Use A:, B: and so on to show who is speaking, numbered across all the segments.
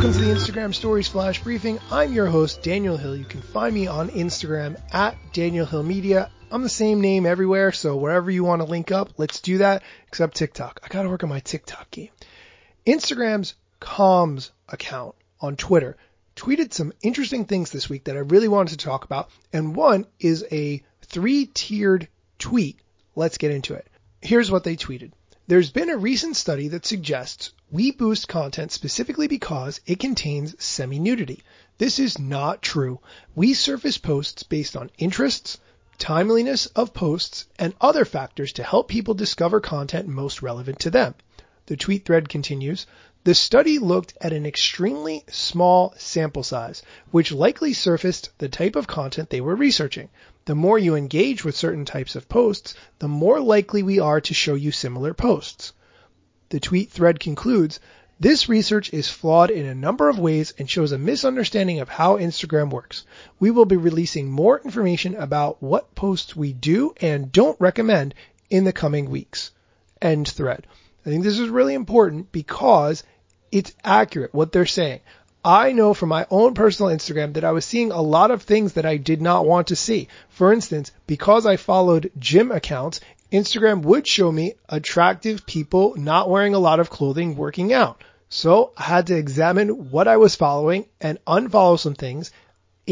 A: Welcome to the Instagram Stories Flash Briefing. I'm your host, Daniel Hill. You can find me on Instagram at Daniel Hill Media. I'm the same name everywhere, so wherever you want to link up, let's do that, except TikTok. I gotta work on my TikTok game. Instagram's comms account on Twitter tweeted some interesting things this week that I really wanted to talk about, and one is a three-tiered tweet. Let's get into it. Here's what they tweeted. There's been a recent study that suggests we boost content specifically because it contains semi-nudity. This is not true. We surface posts based on interests, timeliness of posts, and other factors to help people discover content most relevant to them. The tweet thread continues, the study looked at an extremely small sample size, which likely surfaced the type of content they were researching. The more you engage with certain types of posts, the more likely we are to show you similar posts. The tweet thread concludes, this research is flawed in a number of ways and shows a misunderstanding of how Instagram works. We will be releasing more information about what posts we do and don't recommend in the coming weeks. End thread. I think this is really important because it's accurate what they're saying. I know from my own personal Instagram that I was seeing a lot of things that I did not want to see. For instance, because I followed gym accounts, Instagram would show me attractive people not wearing a lot of clothing working out. So I had to examine what I was following and unfollow some things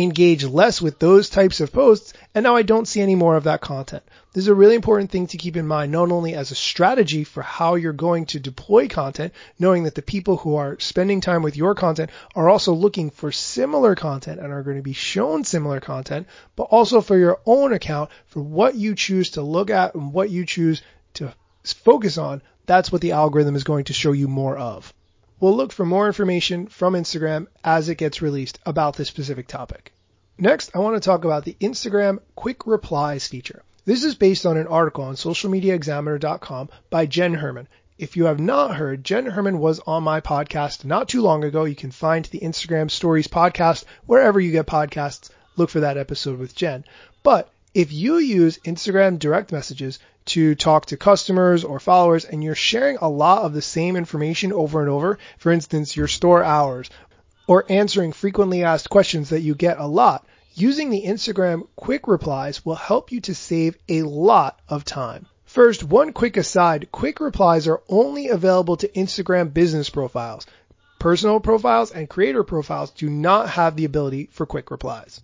A: engage less with those types of posts, and now I don't see any more of that content. This is a really important thing to keep in mind, not only as a strategy for how you're going to deploy content, knowing that the people who are spending time with your content are also looking for similar content and are going to be shown similar content, but also for your own account, for what you choose to look at and what you choose to focus on. That's what the algorithm is going to show you more of. We'll look for more information from Instagram as it gets released about this specific topic. Next, I want to talk about the Instagram Quick Replies feature. This is based on an article on socialmediaexaminer.com by Jenn Herman. If you have not heard, Jenn Herman was on my podcast not too long ago. You can find the Instagram Stories podcast wherever you get podcasts. Look for that episode with Jenn. But if you use Instagram direct messages to talk to customers or followers and you're sharing a lot of the same information over and over, for instance, your store hours or answering frequently asked questions that you get a lot, using the Instagram quick replies will help you to save a lot of time. First, one quick aside, quick replies are only available to Instagram business profiles. Personal profiles and creator profiles do not have the ability for quick replies.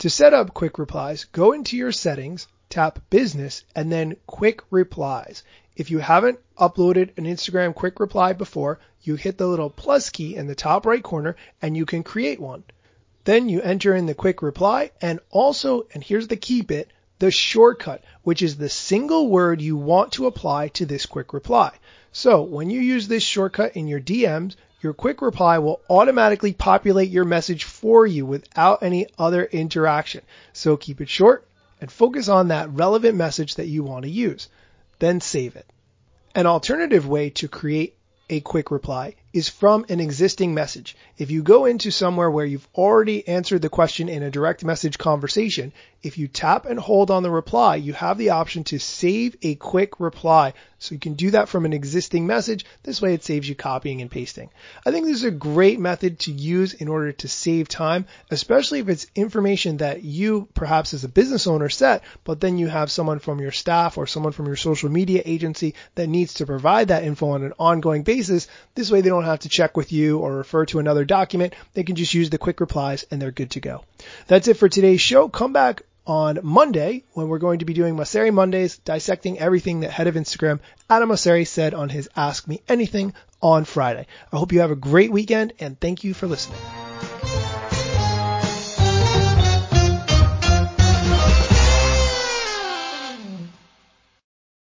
A: To set up quick replies, go into your settings, tap business, and then quick replies. If you haven't uploaded an Instagram quick reply before, you hit the little plus key in the top right corner and you can create one. Then you enter in the quick reply and also, and here's the key bit, the shortcut, which is the single word you want to apply to this quick reply. So when you use this shortcut in your DMs, your quick reply will automatically populate your message for you without any other interaction. So keep it short and focus on that relevant message that you want to use. Then save it. An alternative way to create a quick reply is from an existing message. If you go into somewhere where you've already answered the question in a direct message conversation, if you tap and hold on the reply, you have the option to save a quick reply. So you can do that from an existing message. This way it saves you copying and pasting. I think this is a great method to use in order to save time, especially if it's information that you perhaps as a business owner set, but then you have someone from your staff or someone from your social media agency that needs to provide that info on an ongoing basis. This way they don't don't have to check with you or refer to another document. They can just use the quick replies and they're good to go. That's it for today's show. Come back on Monday when we're going to be doing Mosseri Mondays, dissecting everything that head of Instagram Adam Mosseri said on his Ask Me Anything on Friday. I hope you have a great weekend and thank you for listening.